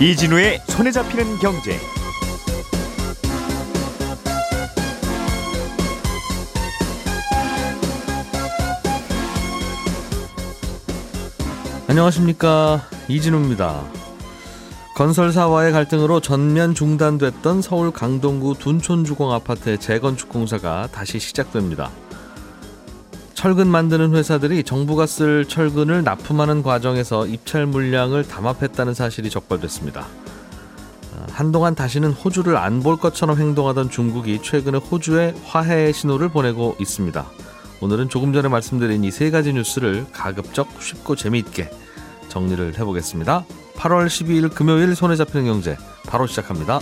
이진우의 손에 잡히는 경제. 안녕하십니까 이진우입니다. 건설사와의 갈등으로 전면 중단됐던 서울 강동구 둔촌주공 아파트의 재건축 공사가 다시 시작됩니다. 철근 만드는 회사들이 정부가 쓸 철근을 납품하는 과정에서 입찰 물량을 담합했다는 사실이 적발됐습니다. 아, 한동안 다시는 호주를 안 볼 것처럼 행동하던 중국이 최근에 호주에 화해의 신호를 보내고 있습니다. 오늘은 조금 전에 말씀드린 이 세 가지 뉴스를 가급적 쉽고 재미있게 정리를 해보겠습니다. 8월 12일 금요일 손에 잡히는 경제 바로 시작합니다.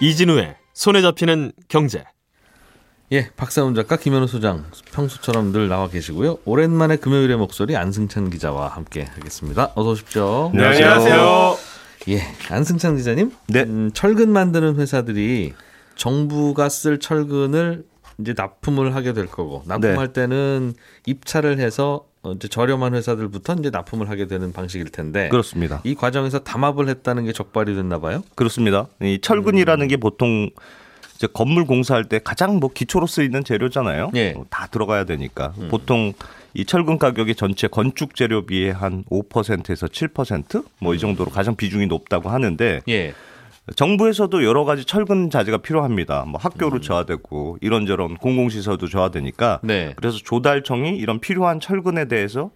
이진우의 손에 잡히는 경제. 예, 박사훈 작가 김현우 소장 평소처럼 늘 나와 계시고요. 오랜만에 금요일의 목소리 안승찬 기자와 함께 하겠습니다. 어서 오십시오. 네, 안녕하세요. 예, 안승찬 기자님. 네. 음, 철근 만드는 회사들이 정부가 쓸 철근을 이제 납품을 하게 될 거고 납품할 때는 입찰을 해서 어, 이제 저렴한 회사들부터 이제 납품을 하게 되는 방식일 텐데 그렇습니다. 이 과정에서 담합을 했다는 게 적발이 됐나 봐요. 그렇습니다. 이 철근이라는 게 보통 이제 건물 공사할 때 가장 뭐 기초로 쓰이는 재료잖아요. 예. 어, 다 들어가야 되니까 보통 이 철근 가격이 전체 건축 재료비의 한 5%에서 7%뭐 이 정도로 가장 비중이 높다고 하는데 예. 정부에서도 여러 가지 철근 자재가 필요합니다. 뭐 학교로 줘야 되고 이런저런 공공시설도 줘야 되니까 네. 그래서 조달청이 이런 필요한 철근에 대해서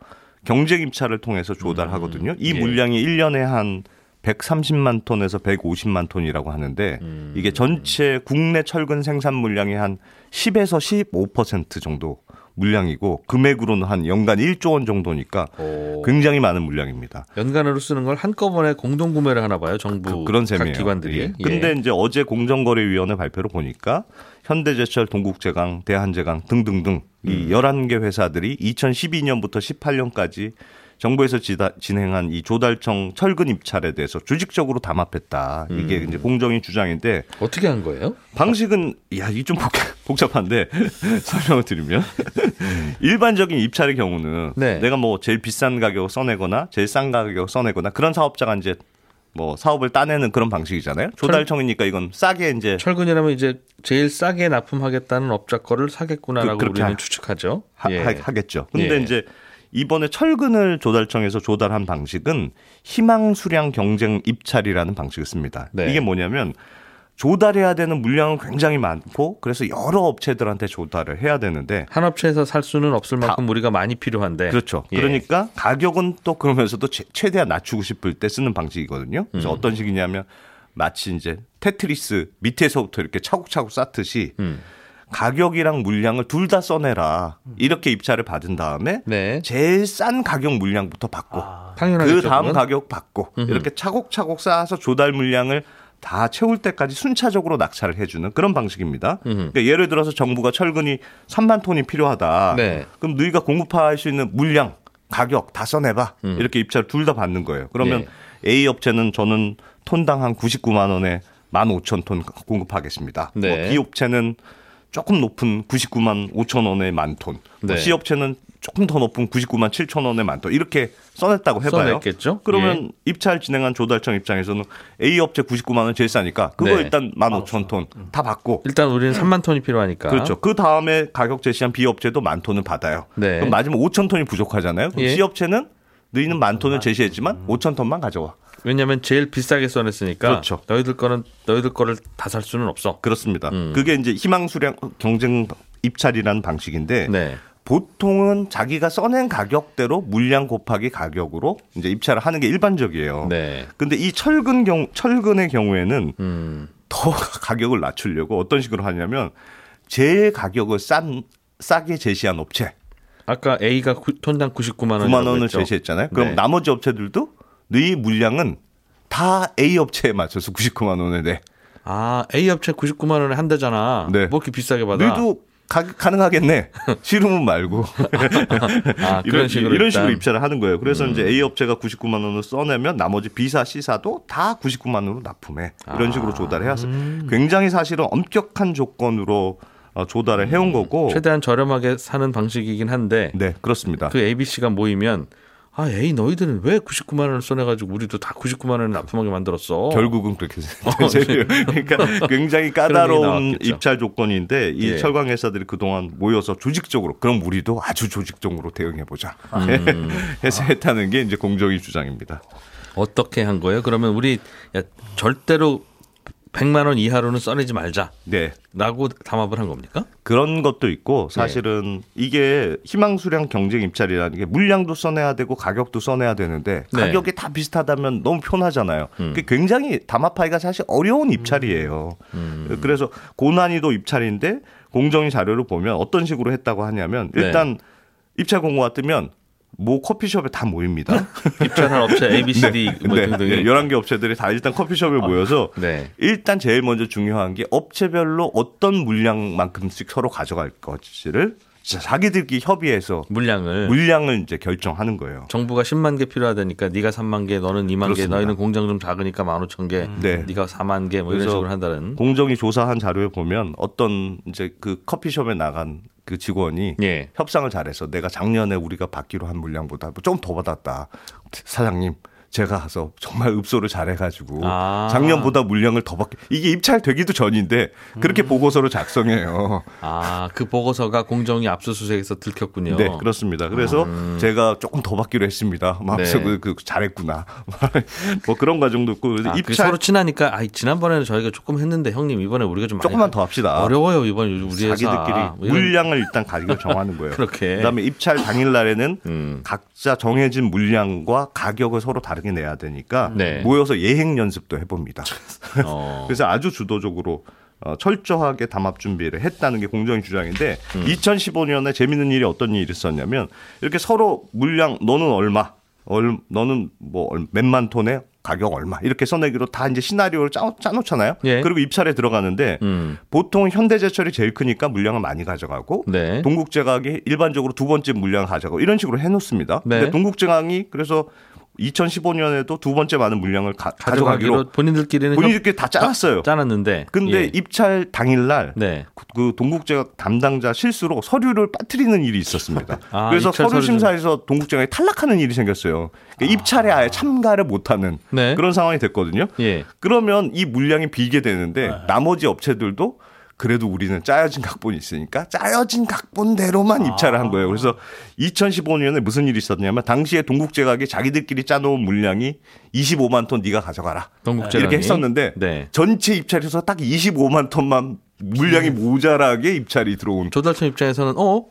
경쟁 입찰을 통해서 조달하거든요. 이 예. 물량이 1년에 한 130만 톤에서 150만 톤이라고 하는데 음. 이게 전체 국내 철근 생산 물량의 한 10에서 15% 정도 물량이고 금액으로는 한 연간 1조 원 정도니까 오. 굉장히 많은 물량입니다. 연간으로 쓰는 걸 한꺼번에 공동 구매를 하나 봐요. 정부 그, 런각 셈이에요. 기관들이. 예. 근데 이제 어제 공정거래위원회 발표를 보니까 현대제철, 동국제강, 대한제강 등등등 이 11개 회사들이 2012년부터 18년까지 정부에서 지다, 진행한 이 조달청 철근 입찰에 대해서 조직적으로 담합했다. 이게 이제 공정위 주장인데 어떻게 한 거예요? 방식은 야 이게 좀 복, 복잡한데 설명을 드리면 일반적인 입찰의 경우는 네. 내가 뭐 제일 비싼 가격 써내거나 제일 싼 가격 써내거나 그런 사업자가 이제 뭐 사업을 따내는 그런 방식이잖아요. 조달청이니까 이건 싸게 이제 철근이라면 이제 제일 싸게 납품하겠다는 업자 거를 사겠구나라고 그- 우리는 하- 추측하죠. 하, 예. 겠죠 근데 예. 이제 이번에 철근을 조달청에서 조달한 방식은 희망 수량 경쟁 입찰이라는 방식을 씁니다. 네. 이게 뭐냐면 조달해야 되는 물량은 굉장히 많고 그래서 여러 업체들한테 조달을 해야 되는데 한 업체에서 살 수는 없을 만큼 우리가 많이 필요한데. 그렇죠. 예. 그러니까 가격은 또 그러면서도 최- 최대한 낮추고 싶을 때 쓰는 방식이거든요. 그래서 음. 어떤 식이냐면 마치 이제 테트리스 밑에서부터 이렇게 차곡차곡 쌓듯이 음. 가격이랑 물량을 둘 다 써내라 이렇게 입찰을 받은 다음에 네. 제일 싼 가격 물량부터 받고 당연하겠죠. 그 다음. 가격 받고 이렇게 차곡차곡 쌓아서 조달 물량을 다 채울 때까지 순차적으로 낙찰을 해주는 그런 방식입니다. 그러니까 예를 들어서 정부가 철근이 3만 톤이 필요하다. 네. 그럼 너희가 공급할 수 있는 물량, 가격 다 써내봐. 이렇게 입찰 둘 다 받는 거예요. 그러면 음. 예. A 업체는 저는 톤당 한 99만 원에 15,000톤 공급하겠습니다. 네. 뭐 B 업체는 조금 높은 99만 5천 원에 만 톤. 뭐 네. C 업체는 조금 더 높은 99만 7천 원에 만 톤. 이렇게 써냈다고 해봐요. 써냈겠죠. 예. 그러면 입찰 진행한 조달청 입장에서는 A 업체 99만 원 제일 싸니까 그거 네. 일단 15,000톤 다 받고 일단 우리는 3만 톤이 필요하니까. 그렇죠. 그 다음에 가격 제시한 B 업체도 만 톤을 받아요. 네. 그럼 맞으면 5천 톤이 부족하잖아요. 그럼 예. C 업체는 너희는 만 톤을 제시했지만 5천 톤만 가져와. 왜냐하면 제일 비싸게 써냈으니까. 그렇죠. 너희들 거는 너희들 거를 다 살 수는 없어. 그렇습니다. 음. 그게 이제 희망 수량 경쟁 입찰이라는 방식인데 네. 보통은 자기가 써낸 가격대로 물량 곱하기 가격으로 이제 입찰을 하는 게 일반적이에요. 네. 근데 이 철근 경 철근의 경우에는 음. 더 가격을 낮추려고 어떤 식으로 하냐면 제일 가격을 싼 싸게 제시한 업체 아까 A가 구- 톤당 99만 원. 9만 원을 제시했잖아요. 그럼 네. 나머지 업체들도 너희 물량은 다 A 업체에 맞춰서 99만 원을 내. 아 A 업체 99만 원에 한 대잖아. 네. 뭐 이렇게 비싸게 받아? 너희도 가, 가능하겠네. 싫으면 말고. 아, 이런, 식으로 이런. 식으로 입찰을 하는 거예요. 그래서 이제 A 업체가 99만 원을 써내면 나머지 B사, C사도 다 99만 원으로 납품해. 이런 식으로 조달해왔어요. 굉장히 사실은 엄격한 조건으로 어, 조달을 해온 거고. 최대한 저렴하게 사는 방식이긴 한데 네, 그렇습니다. 그 ABC가 모이면 아, 에이 너희들은 왜 99만 원을 써내가지고 우리도 다 99만 원을 납품하게 만들었어. 결국은 그렇게 되세요. 그러니까 굉장히 까다로운. 입찰 조건인데 이 예. 철강 회사들이 그동안 모여서 조직적으로 그럼 우리도 아주 조직적으로 대응해 보자. 음. 해서 했다는 게 이제 공정위 주장입니다. 어떻게 한 거예요? 그러면 우리 야, 절대로 100만 원 이하로는 써내지 말자. 네. 라고 담합을 한 겁니까? 그런 것도 있고 예. 사실은 이게 희망 수량 경쟁 입찰이라는 게 물량도 써내야 되고 가격도 써내야 되는데 네. 음. 가격이 다 비슷하다면 너무 편하잖아요. 그게 굉장히 담합하기가 사실 어려운 입찰이에요. 음. 그래서 고난이도 입찰인데 공정위 자료를 보면 어떤 식으로 했다고 하냐면 네. 일단 입찰 공고가 뜨면 모 커피숍에 다 모입니다. 입찰한 업체 A, B, C, D 뭐 네, 등등이. 네, 11개 업체들이 다 일단 커피숍에 모여서 네. 일단 제일 먼저 중요한 게 업체별로 어떤 물량만큼씩 서로 가져갈 진짜 자기들끼리 협의해서 물량을 물량을 이제 결정하는 거예요. 정부가 10만 개 필요하다니까 네가 3만 개, 너는 2만 개, 그렇습니다. 너희는 공장 좀 작으니까 15,000개, 네. 네가 4만 개 뭐 이런 식으로 한다는. 공정이 조사한 자료에 보면 어떤 이제 그 커피숍에 나간 그 직원이 예. 협상을 잘해서 내가 작년에 우리가 받기로 한 물량보다 좀 더 받았다. 사장님, 제가 가서 정말 읍소를 잘해가지고 아. 작년보다 물량을 더 받게 이게 입찰되기도 전인데 그렇게 보고서를 작성해요. 아, 그 보고서가 공정위 압수수색에서 들켰군요. 네, 그렇습니다. 그래서 제가 조금 더 받기로 했습니다. 마음속에 네. 그 잘했구나. 뭐 그런 과정도 있고 아, 그 입찰 서로 친하니까 아, 지난번에는 저희가 조금 했는데 형님 이번에 우리가 좀 조금만 더 합시다. 어려워요 이번 우리 회사. 자기들끼리 뭐 물량을 일단 가격을 정하는 거예요. 그렇게. 그다음에 입찰 당일 날에는 음. 각자 정해진 물량과 가격을 서로 다르 게 내야 되니까 네. 모여서 예행 연습도 해봅니다. 어. 그래서 아주 주도적으로 어, 철저하게 담합 준비를 했다는 게 공정위 주장인데 음. 2015년에 재밌는 일이 어떤 일이 있었냐면 이렇게 서로 물량 너는 얼마, 얼, 너는 뭐 얼- 몇만 톤에 가격 얼마 이렇게 써내기로 다 이제 시나리오를 짜, 짜놓잖아요. 예. 그리고 입찰에 들어가는데 음. 보통 현대제철이 제일 크니까 물량을 많이 가져가고 네. 동국제각이 일반적으로 두 번째 물량을 가져가고 이런 식으로 해놓습니다. 네. 근데 동국제각이 그래서 2015년에도 두 번째 많은 물량을 가, 져가기로 가져가기로 본인들끼리는 본인들끼리 다 짜놨어요. 협- 짜놨는데. 근데 예. 입찰 당일날 네. 그- 그 동국제각 담당자 실수로 서류를 빠뜨리는 일이 있었습니다. 아, 그래서 서류 심사에서 동국제각이 탈락하는 일이 생겼어요. 그러니까 입찰에 아예 참가를 못하는 네. 그런 상황이 됐거든요. 예. 그러면 이 물량이 비게 되는데 나머지 업체들도 그래도 우리는 짜여진 각본이 있으니까 짜여진 각본대로만 입찰을 한 거예요. 그래서 2015년에 무슨 일이 있었냐면 당시에 동국제각이 자기들끼리 짜놓은 물량이 25만 톤 네가 가져가라. 동국제각이? 이렇게 했었는데 네. 전체 입찰에서 딱 25만 톤만 물량이 모자라게 입찰이 들어온 조달청 입장에서는 어?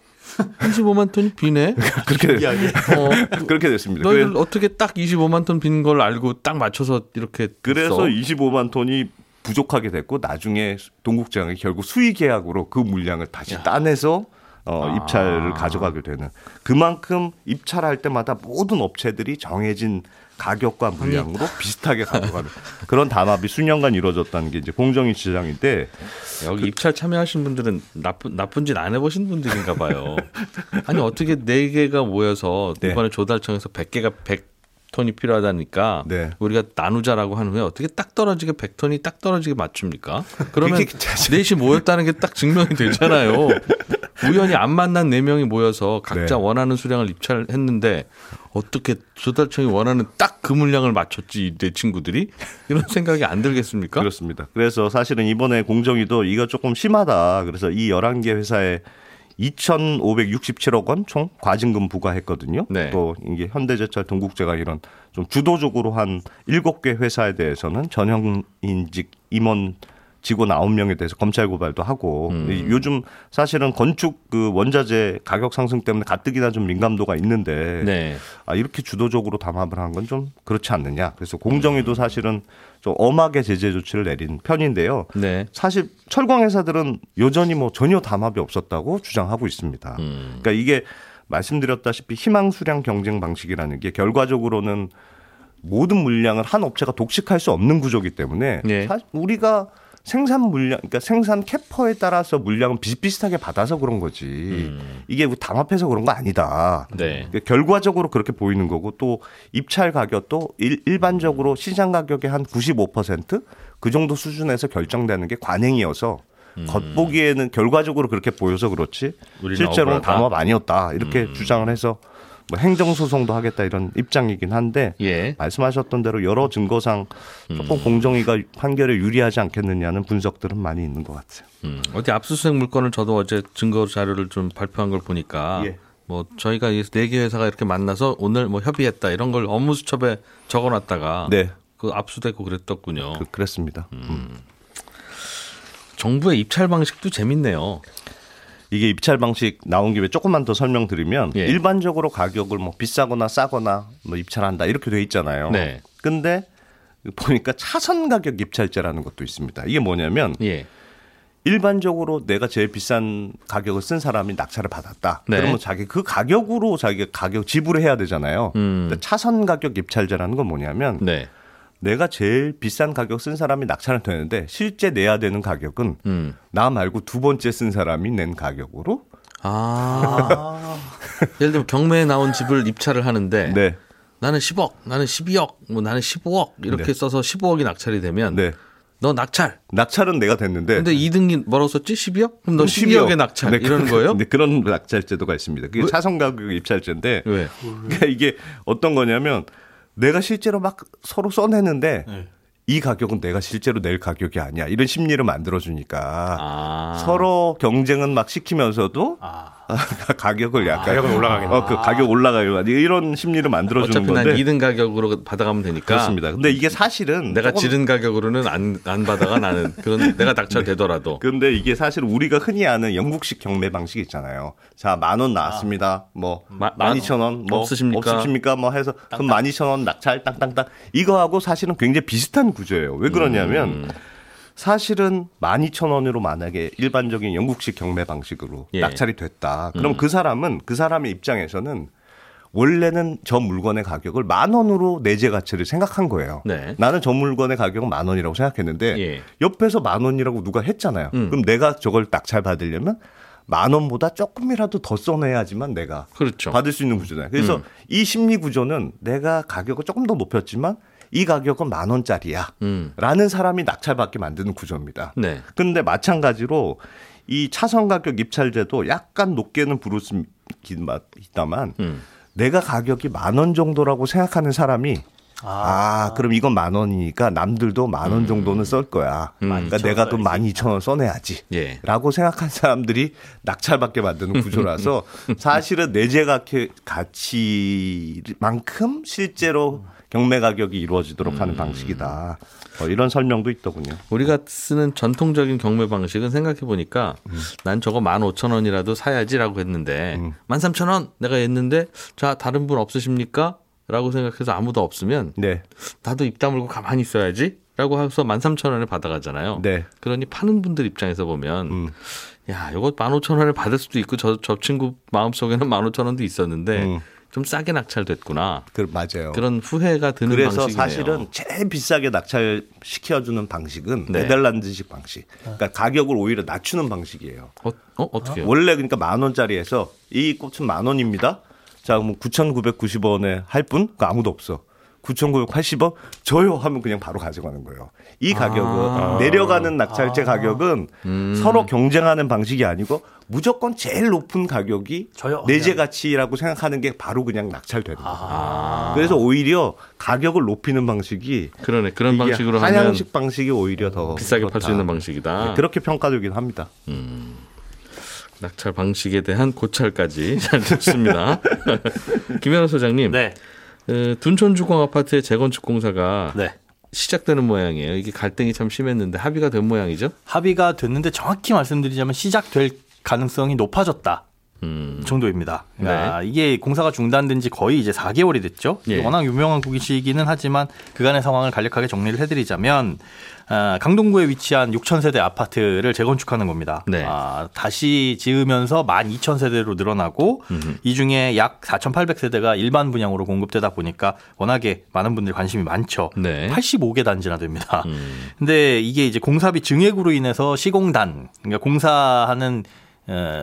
25만 톤이 비네. 그렇게 어, 그렇게 됐습니다. 너희들 그래- 어떻게 딱 25만 톤 빈 걸 알고 딱 맞춰서 이렇게 그래서 써? 25만 톤이 부족하게 됐고 나중에 동국제각이 결국 수의 계약으로 그 물량을 다시 따내서 어, 입찰을 가져가게 되는 그만큼 입찰할 때마다 모든 업체들이 정해진 가격과 물량으로 비슷하게 가져가는 그런 담합이 수년간 이루어졌다는 게 이제 공정위 지장인데 여기 입찰 참여하신 분들은 나쁜 나쁜 짓 안 해보신 분들인가 봐요. 아니 어떻게 네 개가 모여서 네. 이번에 조달청에서 100개가 100 톤이 필요하다니까 네. 우리가 나누자라고 한 후에 어떻게 딱 떨어지게 100톤이 딱 떨어지게 맞춥니까? 그러면 넷이 모였다는 게 딱 증명이 되잖아요. 우연히 안 만난 네 명이 모여서 각자 네. 원하는 수량을 입찰했는데 어떻게 조달청이 원하는 딱 그 물량을 맞췄지 이내 친구들이 이런 생각이 안 들겠습니까? 그렇습니다. 그래서 사실은 이번에 공정위도 이거 조금 심하다. 그래서 이 11개 회사에 2,567억 원 총 과징금 부과했거든요. 네. 또 이게 현대제철, 동국제가 이런 좀 주도적으로 한 7개 회사에 대해서는 전형인직 임원 직원 9명에 대해서 검찰 고발도 하고 음. 이 요즘 사실은 건축 그 원자재 가격 상승 때문에 가뜩이나 좀 민감도가 있는데 네. 아, 이렇게 주도적으로 담합을 한 건 좀 그렇지 않느냐. 그래서 음. 공정위도 사실은 좀 엄하게 제재 조치를 내린 편인데요. 네. 사실 철강 회사들은 여전히 뭐 전혀 담합이 없었다고 주장하고 있습니다. 음. 그러니까 이게 말씀드렸다시피 희망 수량 경쟁 방식이라는 게 결과적으로는 모든 물량을 한 업체가 독식할 수 없는 구조기 때문에 네. 사실 우리가 생산 물량, 그러니까 생산 캐퍼에 따라서 물량은 비슷비슷하게 받아서 그런 거지. 음. 이게 뭐 담합해서 그런 거 아니다. 네. 그러니까 결과적으로 그렇게 보이는 거고 또 입찰 가격도 일, 일반적으로 시장 가격의 한 95%그 정도 수준에서 결정되는 게 관행이어서 겉보기에는 결과적으로 그렇게 보여서 그렇지 실제로는 억울하다. 담합 아니었다 이렇게 주장을 해서 뭐 행정소송도 하겠다 이런 입장이긴 한데 예. 말씀하셨던 대로 여러 증거상 조금 공정위가 판결에 유리하지 않겠느냐는 분석들은 많이 있는 것 같아요. 음, 어디 압수수색 물건을 저도 어제 증거 자료를 좀 발표한 걸 보니까 예. 뭐 저희가 이네개 회사가 이렇게 만나서 오늘 뭐 협의했다 이런 걸 업무 수첩에 적어놨다가 네, 그 압수되고 그랬더군요. 그, 그랬습니다. 음. 정부의 입찰 방식도 재밌네요. 이게 입찰 방식 나온 김에 조금만 더 설명드리면 예. 일반적으로 가격을 뭐 비싸거나 싸거나 뭐 입찰한다 이렇게 돼 있잖아요. 네. 근데 보니까 차선 가격 입찰제라는 것도 있습니다. 이게 뭐냐면 예. 일반적으로 내가 제일 비싼 가격을 쓴 사람이 낙찰을 받았다. 네. 그러면 자기 그 가격으로 자기가 가격 지불을 해야 되잖아요. 음. 차선 가격 입찰제라는 건 뭐냐면 네. 내가 제일 비싼 가격 쓴 사람이 낙찰을 되는데 실제 내야 되는 가격은 음. 나 말고 두 번째 쓴 사람이 낸 가격으로 아. 예를 들면 경매에 나온 집을 입찰을 하는데 네. 나는 10억, 나는 12억, 뭐 나는 15억 이렇게 네. 써서 15억이 낙찰이 되면 네. 너 낙찰. 낙찰은 내가 됐는데 근데 2등이 뭐라고 썼지? 12억? 그럼 너 12억에 낙찰 네, 그- 거예요? 네, 그런 낙찰 제도가 있습니다. 그게 차선 가격 입찰제인데 왜? 그러니까 이게 어떤 거냐면 내가 실제로 막 서로 써내는데 이 가격은 내가 실제로 낼 가격이 아니야. 이런 심리를 만들어 주니까 아. 서로 경쟁은 막 시키면서도 가격을 약간 가격은 올라가겠네. 어, 그 가격 올라가요. 이런 심리를 만들어 주는 어차피 난 건데 2등 가격으로 받아가면 되니까. 그렇습니다. 근데 이게 사실은 내가 조금 지른 가격으로는 안, 안 받아가 나는. 그건 내가 낙찰되더라도. 근데 이게 사실 우리가 흔히 아는 영국식 경매 방식이 있잖아요. 자, 만 원 나왔습니다. 뭐, 마- 만 이천 원, 뭐, 없으십니까? 없으십니까? 뭐 해서, 그럼 만 이천 원 낙찰, 땅땅땅. 이거하고 사실은 굉장히 비슷한 구조예요. 왜 그러냐면, 음. 사실은 만 이천 원으로 만약에 일반적인 영국식 경매 방식으로 예. 낙찰이 됐다. 그럼 그 사람은, 그 사람의 입장에서는 원래는 저 물건의 가격을 만 원으로 내재 가치를 생각한 거예요. 네. 나는 저 물건의 가격은 만 원이라고 생각했는데 예. 옆에서 만 원이라고 누가 했잖아요. 음. 그럼 내가 저걸 낙찰 받으려면 만 원보다 조금이라도 더 써내야지만 내가 그렇죠. 받을 수 있는 구조잖아요. 그래서 음. 이 심리 구조는 내가 가격을 조금 더 높였지만 이 가격은 만 원짜리야. 음. 라는 사람이 낙찰받게 만드는 구조입니다. 네. 근데 마찬가지로 이 차선 가격 입찰제도 약간 높게는 부를 수 있다만 음. 내가 가격이 만 원 정도라고 생각하는 사람이 아, 그럼 이건 만 원이니까 남들도 만 원 정도는 쓸 거야. 그러니까 내가 돈 만 이천 원 써내야지. 예. 라고 생각한 사람들이 낙찰받게 만드는 구조라서 사실은 내재 가격 가치만큼 실제로 경매 가격이 이루어지도록 하는 방식이다. 어, 이런 설명도 있더군요. 우리가 쓰는 전통적인 경매 방식은 생각해 보니까 난 저거 15,000원이라도 사야지라고 했는데 음. 13,000원 내가 했는데 자, 다른 분 없으십니까? 라고 생각해서 아무도 없으면 네. 나도 입 다물고 가만히 있어야지. 라고 해서 13,000원에 받아가잖아요. 네. 그러니 파는 분들 입장에서 보면 음. 야, 이거 15,000원에 받을 수도 있고 저, 저 친구 마음속에는 15,000원도 있었는데 음. 좀 싸게 낙찰됐구나. 그 맞아요. 그런 후회가 드는 그래서 방식이네요. 사실은 제일 비싸게 낙찰 시켜주는 방식은 네. 네덜란드식 방식. 그러니까 가격을 오히려 낮추는 방식이에요. 어, 어 어떻게요? 원래 그러니까 만 원짜리에서 이 꽃은 만 원입니다. 자, 그럼 9,990원에 할 분? 그 아무도 없어. 9,980원? 저요 하면 그냥 바로 가져가는 거예요. 이 가격은 아. 내려가는 낙찰제 가격은 음. 서로 경쟁하는 방식이 아니고 무조건 제일 높은 가격이 저요. 내재. 가치라고 생각하는 게 바로 그냥 낙찰되는 거예요. 아, 그래서 오히려 가격을 높이는 방식이 그러네. 그런 방식으로 하면 한양식 방식이 오히려 더 비싸게 팔 수. 있는 방식이다. 네, 그렇게 평가되긴 합니다. 낙찰 방식에 대한 고찰까지 잘 듣습니다. 김현우 소장님, 네. 어, 둔촌주공 아파트의 재건축 공사가 네. 시작되는 모양이에요. 이게 갈등이 참 심했는데 합의가 된 모양이죠. 합의가 됐는데 정확히 말씀드리자면 시작될 가능성이 높아졌다. 음, 정도입니다. 그러니까 이게 공사가 중단된 지 거의 이제 4개월이 됐죠. 예. 워낙 유명한 구기시기는 하지만 그간의 상황을 간략하게 정리를 해드리자면 아, 강동구에 위치한 6천 세대 아파트를 재건축하는 겁니다. 네. 아, 다시 지으면서 12,000세대로 늘어나고 이 중에 약 4,800세대가 일반 분양으로 공급되다 보니까 워낙에 많은 분들이 관심이 많죠. 네. 85개 단지나 됩니다. 음, 근데 이게 이제 공사비 증액으로 인해서 시공단 그러니까 공사하는 어,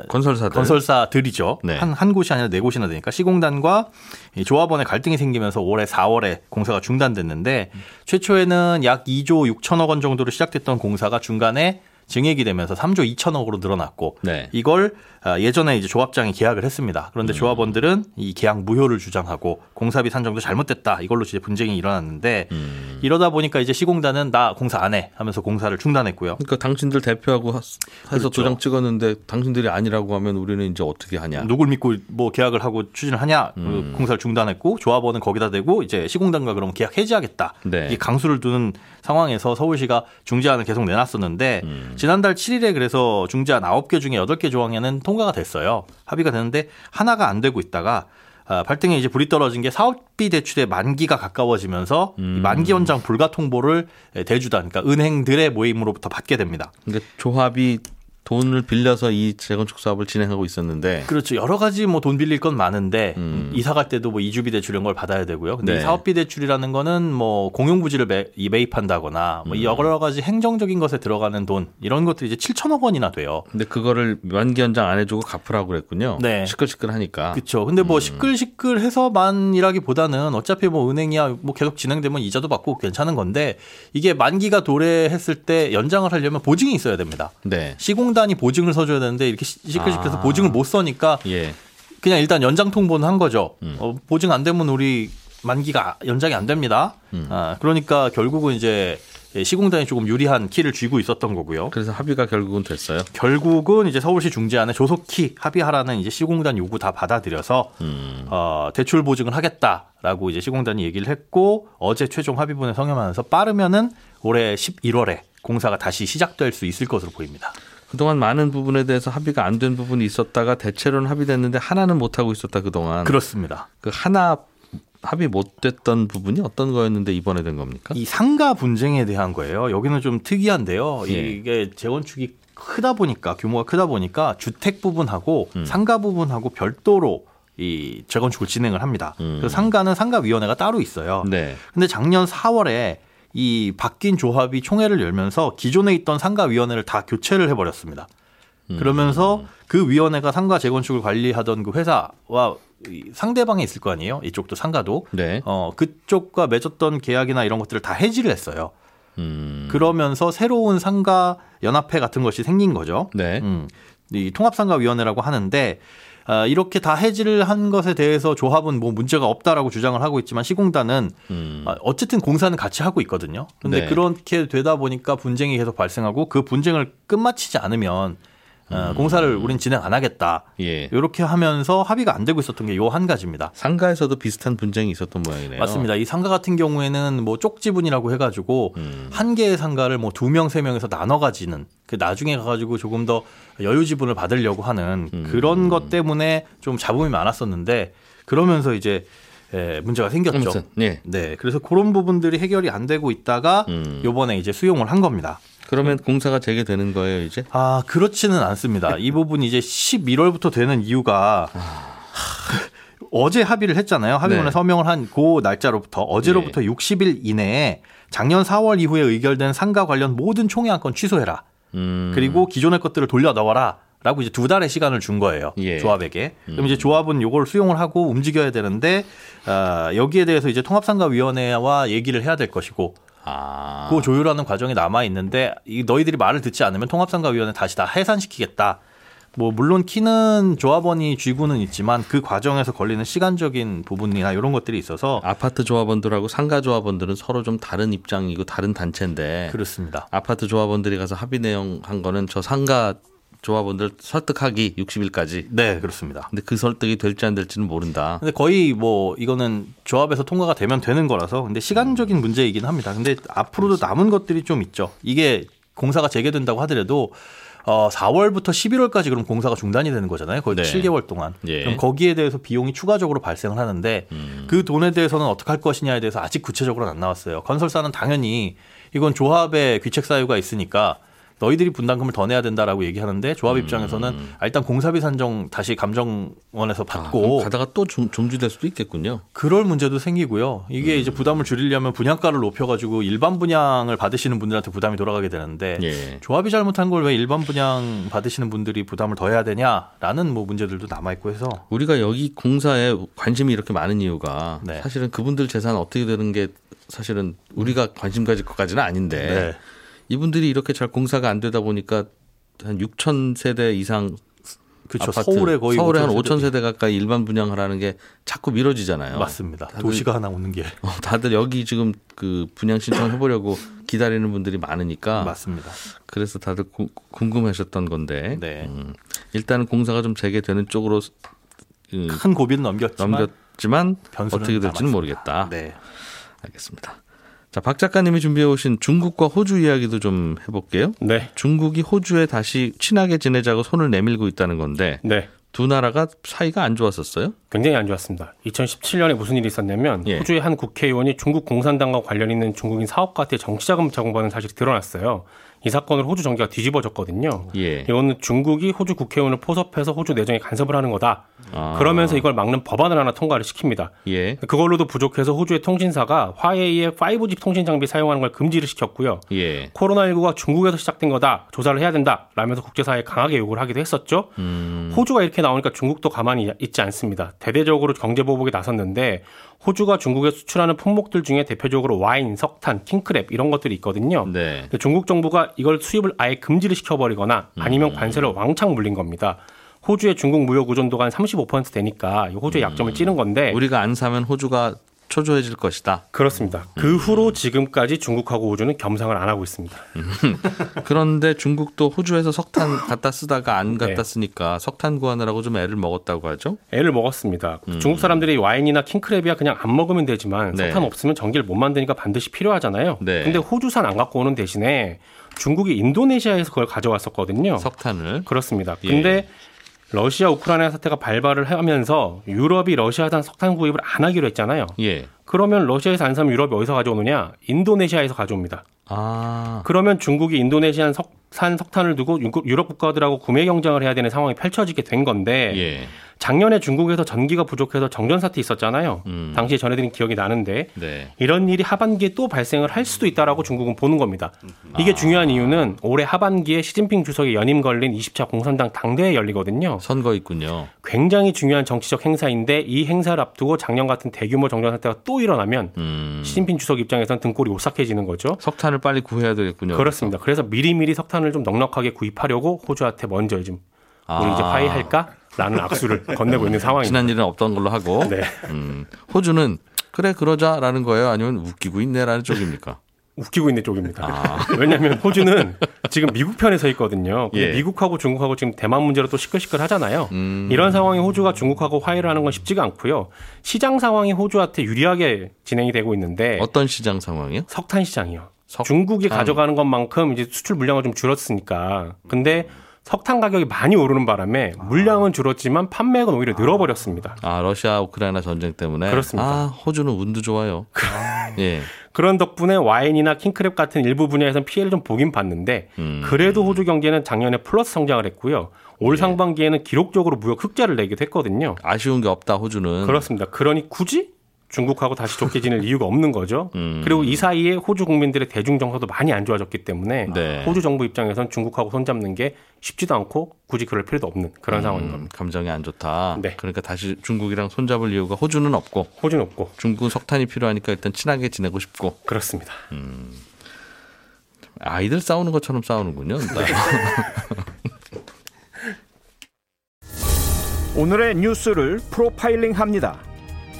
건설사들. 건설사들이죠. 네. 한, 한 곳이 아니라 네 곳이나 되니까 시공단과 이 조합원의 갈등이 생기면서 올해 4월에 공사가 중단됐는데 최초에는 약 2조 6천억 원 정도로 시작됐던 공사가 중간에 증액이 되면서 3조 2천억으로 늘어났고 네. 이걸 아, 예전에 이제 조합장이 계약을 했습니다. 그런데 음. 조합원들은 이 계약 무효를 주장하고 공사비 산정도 잘못됐다. 이걸로 이제 분쟁이 일어났는데 음. 이러다 보니까 이제 시공단은 나 공사 안 해 하면서 공사를 중단했고요. 그러니까 당신들 대표하고 하- 해서 그렇죠. 도장 찍었는데 당신들이 아니라고 하면 우리는 이제 어떻게 하냐. 누굴 믿고 뭐 계약을 하고 추진을 하냐 음. 그 공사를 중단했고 조합원은 거기다 대고 이제 시공단과 그럼 계약 해지하겠다 네. 이 강수를 두는 상황에서 서울시가 중재안을 계속 내놨었는데 음. 지난달 7일에 그래서 중재안 9개 중에 8개 조항에는 통과가 됐어요 합의가 됐는데 하나가 안 되고 있다가 아, 발등에 이제 불이 떨어진 게 사업비 대출의 만기가 가까워지면서 음. 이 만기 연장 불가 통보를 대주단 그러니까 은행들의 모임으로부터 받게 됩니다. 그러니까 조합이 돈을 빌려서 이 재건축 사업을 진행하고 있었는데 그렇죠. 여러 가지 뭐 돈 빌릴 건 많은데 음. 이사 갈 때도 뭐 이주비 대출 이런 걸 받아야 되고요. 근데 네. 이 사업비 대출이라는 거는 뭐 공용 부지를 매, 매입한다거나 뭐 음. 여러 가지 행정적인 것에 들어가는 돈 이런 것들이 이제 7천억 원이나 돼요. 근데 그거를 만기 연장 안 해주고 갚으라고 그랬군요. 네. 시끌시끌하니까. 그렇죠. 근데 음. 뭐 시끌시끌해서만이라기보다는 어차피 뭐 은행이야 뭐 계속 진행되면 이자도 받고 괜찮은 건데 이게 만기가 도래했을 때 연장을 하려면 보증이 있어야 됩니다. 네. 시공 단이 보증을 서줘야 되는데 이렇게 시- 시끌시끌해서 아. 보증을 못 서니까 예. 그냥 일단 연장 통보는 한 거죠. 음. 어, 보증 안 되면 우리 만기가 연장이 안 됩니다. 음. 아, 그러니까 결국은 이제 시공단이 조금 유리한 키를 쥐고 있었던 거고요. 그래서 합의가 결국은 됐어요. 결국은 이제 서울시 중재안에 조속히 합의하라는 이제 시공단 요구 다 받아들여서 음. 어, 대출 보증을 하겠다라고 이제 시공단이 얘기를 했고 어제 최종 합의문에 성명하면서 빠르면은 올해 11월에 공사가 다시 시작될 수 있을 것으로 보입니다. 그동안 많은 부분에 대해서 합의가 안 된 부분이 있었다가 대체로는 합의됐는데 하나는 못 하고 있었다 그동안. 그렇습니다. 그 하나 합의 못 됐던 부분이 어떤 거였는데 이번에 된 겁니까? 이 상가 분쟁에 대한 거예요. 여기는 좀 특이한데요. 예. 이게 재건축이 크다 보니까 규모가 크다 보니까 주택 부분하고 음. 상가 부분하고 별도로 이 재건축을 진행을 합니다. 음. 그래서 상가는 상가위원회가 따로 있어요. 네. 근데 작년 4월에 이 바뀐 조합이 총회를 열면서 기존에 있던 상가위원회를 다 교체를 해버렸습니다. 음. 그러면서 그 위원회가 상가 재건축을 관리하던 그 회사와 이 상대방이 있을 거 아니에요. 이쪽도 상가도. 네. 어, 그쪽과 맺었던 계약이나 이런 것들을 다 해지를 했어요. 음. 그러면서 새로운 상가 연합회 같은 것이 생긴 거죠. 네. 음, 이 통합상가위원회라고 하는데 아, 이렇게 다 해지를 한 것에 대해서 조합은 뭐 문제가 없다라고 주장을 하고 있지만 시공단은 음. 아, 어쨌든 공사는 같이 하고 있거든요. 근데 네. 그렇게 되다 보니까 분쟁이 계속 발생하고 그 분쟁을 끝마치지 않으면 어, 공사를 우린 진행 안 하겠다. 음. 예. 이렇게 하면서 합의가 안 되고 있었던 게 요 한 가지입니다. 상가에서도 비슷한 분쟁이 있었던 모양이네요. 맞습니다. 이 상가 같은 경우에는 뭐 쪽지분이라고 해가지고 음. 한 개의 상가를 뭐 두 명, 세 명에서 나눠 가지는 그 나중에 가가지고 조금 더 여유 지분을 받으려고 하는 음. 그런 것 때문에 좀 잡음이 많았었는데 그러면서 이제 에, 문제가 생겼죠. 아무튼 예. 네, 그래서 그런 부분들이 해결이 안 되고 있다가 음. 요번에 이제 수용을 한 겁니다. 그러면 공사가 재개되는 거예요 이제? 아, 그렇지는 않습니다. 이 부분이 이제 11월부터 되는 이유가 하, 어제 합의를 했잖아요. 합의문에 네. 서명을 한 그 날짜로부터 어제로부터 60일 이내에 작년 4월 이후에 의결된 상가 관련 모든 총회 안건 취소해라. 음. 그리고 기존의 것들을 돌려 넣어라. 라고 이제 두 달의 시간을 준 거예요. 예. 조합에게. 그럼 이제 조합은 요걸 수용을 하고 움직여야 되는데 아, 여기에 대해서 이제 통합상가위원회와 얘기를 해야 될 것이고 아. 그 조율하는 과정이 남아 있는데 이 너희들이 말을 듣지 않으면 통합상가위원회 다시 다 해산시키겠다. 뭐 물론 키는 조합원이 쥐고는 있지만 그 과정에서 걸리는 시간적인 부분이나 이런 것들이 있어서 아파트 조합원들하고 상가 조합원들은 서로 좀 다른 입장이고 다른 단체인데 그렇습니다. 아파트 조합원들이 가서 합의 내용 한 거는 저 상가 조합원들 설득하기 60일까지. 네, 그렇습니다. 근데 그 설득이 될지 안 될지는 모른다. 근데 거의 뭐 이거는 조합에서 통과가 되면 되는 거라서 근데 시간적인 문제이긴 합니다. 근데 앞으로도 남은 것들이 좀 있죠. 이게 공사가 재개된다고 하더라도 어 4월부터 11월까지 그럼 공사가 중단이 되는 거잖아요. 거의 네. 7개월 동안. 예. 그럼 거기에 대해서 비용이 추가적으로 발생을 하는데 그 돈에 대해서는 어떻게 할 것이냐에 대해서 아직 구체적으로는 안 나왔어요. 건설사는 당연히 이건 조합의 귀책 사유가 있으니까 너희들이 분담금을 더 내야 된다라고 얘기하는데 조합 입장에서는 아, 일단 공사비 산정 다시 감정원에서 아, 받고 가다가 또 좀, 좀주될 수도 있겠군요. 그럴 문제도 생기고요. 이게 이제 부담을 줄이려면 분양가를 높여가지고 일반 분양을 받으시는 분들한테 부담이 돌아가게 되는데 예. 조합이 잘못한 걸 왜 일반 분양 받으시는 분들이 부담을 더 해야 되냐라는 뭐 문제들도 남아 있고 해서 우리가 여기 공사에 관심이 이렇게 많은 이유가 네. 사실은 그분들 재산 어떻게 되는 게 사실은 우리가 관심 가질 것까지는 아닌데 네. 이분들이 이렇게 잘 공사가 안 되다 보니까 한 6천 세대 이상 그렇죠. 아파트, 서울에 거의 서울에 한 5천 5천 세대 가까이 일반 분양하라는 게 자꾸 미뤄지잖아요. 맞습니다. 다들- 도시가 하나 오는 게 어, 다들 여기 지금 그 분양 신청 해보려고 기다리는 분들이 많으니까 맞습니다. 그래서 다들 구- 궁금하셨던 건데 네. 음, 일단은 공사가 좀 재개되는 쪽으로 음, 큰 고비는 넘겼지만 넘겼지만 어떻게 될지는 남았습니다. 모르겠다. 네. 알겠습니다. 자, 박 작가님이 준비해 오신 중국과 호주 이야기도 좀 해볼게요. 네, 중국이 호주에 다시 친하게 지내자고 손을 내밀고 있다는 건데 네. 두 나라가 사이가 안 좋았었어요? 굉장히 안 좋았습니다. 2017년에 무슨 일이 있었냐면 예. 호주의 한 국회의원이 중국 공산당과 관련 있는 중국인 사업가한테 정치자금 제공받은 사실이 드러났어요. 이 사건으로 호주 정계가 뒤집어졌거든요. 예. 이거는 중국이 호주 국회의원을 포섭해서 호주 내정에 간섭을 하는 거다. 아. 그러면서 이걸 막는 법안을 하나 통과를 시킵니다. 예. 그걸로도 부족해서 호주의 통신사가 화웨이의 5G 통신 장비 사용하는 걸 금지를 시켰고요. 예. 코로나19가 중국에서 시작된 거다. 조사를 해야 된다. 라면서 국제사회에 강하게 요구를 하기도 했었죠. 음. 호주가 이렇게 나오니까 중국도 가만히 있지 않습니다. 대대적으로 경제 보복에 나섰는데 호주가 중국에 수출하는 품목들 중에 대표적으로 와인, 석탄, 킹크랩 이런 것들이 있거든요. 네. 중국 정부가 이걸 수입을 아예 금지를 시켜버리거나 아니면 관세를 왕창 물린 겁니다. 호주의 중국 무역 의존도가 한 35% 되니까 이 호주의 약점을 찌는 건데 우리가 안 사면 호주가 초조해질 것이다. 그렇습니다. 그 후로 지금까지 중국하고 호주는 겸상을 안 하고 있습니다. 그런데 중국도 호주에서 석탄 갖다 쓰다가 안 갖다 네. 쓰니까 석탄 구하느라고 좀 애를 먹었다고 하죠. 애를 먹었습니다. 중국 사람들이 와인이나 킹크랩이야 그냥 안 먹으면 되지만 네. 석탄 없으면 전기를 못 만드니까 반드시 필요하잖아요. 네. 근데 호주산 안 갖고 오는 대신에 중국이 인도네시아에서 그걸 가져왔었거든요. 석탄을. 그렇습니다. 예. 근데 러시아 우크라이나 사태가 발발을 하면서 유럽이 러시아산 석탄 구입을 안 하기로 했잖아요. 예. 그러면 러시아에서 안 사면 유럽이 어디서 가져오느냐? 인도네시아에서 가져옵니다. 아. 그러면 중국이 인도네시안 석산 석탄을 두고 유- 유럽 국가들하고 구매 경쟁을 해야 되는 상황이 펼쳐지게 된 건데 예. 작년에 중국에서 전기가 부족해서 정전 사태 있었잖아요. 음. 당시에 전해드린 기억이 나는데 네. 이런 일이 하반기에 또 발생을 할 수도 있다라고 중국은 보는 겁니다. 이게 아. 중요한 이유는 올해 하반기에 시진핑 주석의 연임 걸린 20차 공산당 당대회 열리거든요. 선거 있군요. 굉장히 중요한 정치적 행사인데 이 행사를 앞두고 작년 같은 대규모 정전 사태가 또 일어나면 음. 시진핑 주석 입장에서는 등골이 오싹해지는 거죠. 석탄을 빨리 구해야 되겠군요. 그렇습니다. 그래서 미리미리 석탄 을 좀 넉넉하게 구입하려고 호주한테 먼저 좀 우리 아. 이제 화해할까? 라는 악수를 건네고 있는 상황입니다. 지난 일은 없던 걸로 하고. 네. 음. 호주는 그래 그러자라는 거예요. 아니면 웃기고 있네라는 쪽입니까? 웃기고 있는 쪽입니다. 아. 왜냐하면 호주는 지금 미국 편에 서 있거든요. 예. 미국하고 중국하고 지금 대만 문제로 또 시끌시끌 하잖아요. 음. 이런 상황에 호주가 중국하고 화해를 하는 건 쉽지가 않고요. 시장 상황이 호주한테 유리하게 진행이 되고 있는데 어떤 시장 상황이요? 석탄 시장이요. 중국이 가져가는 것만큼 이제 수출 물량은 좀 줄었으니까. 근데 석탄 가격이 많이 오르는 바람에 물량은 줄었지만 판매액은 오히려 늘어버렸습니다. 아 러시아 우크라이나 전쟁 때문에 그렇습니다. 아 호주는 운도 좋아요. 예. 그런 덕분에 와인이나 킹크랩 같은 일부 분야에서는 피해를 좀 보긴 봤는데 음. 그래도 호주 경제는 작년에 플러스 성장을 했고요. 올 상반기에는 기록적으로 무역 흑자를 내기도 했거든요. 아쉬운 게 없다 호주는. 그렇습니다. 그러니 굳이 중국하고 다시 좋게 지낼 이유가 없는 거죠. 음. 그리고 이 사이에 호주 국민들의 대중 정서도 많이 안 좋아졌기 때문에 네. 호주 정부 입장에선 중국하고 손잡는 게 쉽지도 않고 굳이 그럴 필요도 없는 그런 상황인 겁니다. 음, 감정이 안 좋다. 네. 그러니까 다시 중국이랑 손잡을 이유가 호주는 없고 호주는 없고 중국은 석탄이 필요하니까 일단 친하게 지내고 싶고 그렇습니다. 아이들 싸우는 것처럼 싸우는군요. 네. 오늘의 뉴스를 프로파일링 합니다.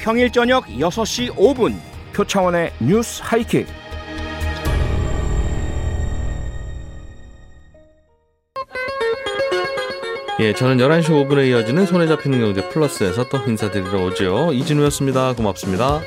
평일 저녁 6시 5분 표창원의 뉴스 하이킥. 예, 저는 11시 5분에 이어지는 손에 잡히는 경제 플러스에서 또 인사드리러 오죠. 이진우였습니다. 고맙습니다.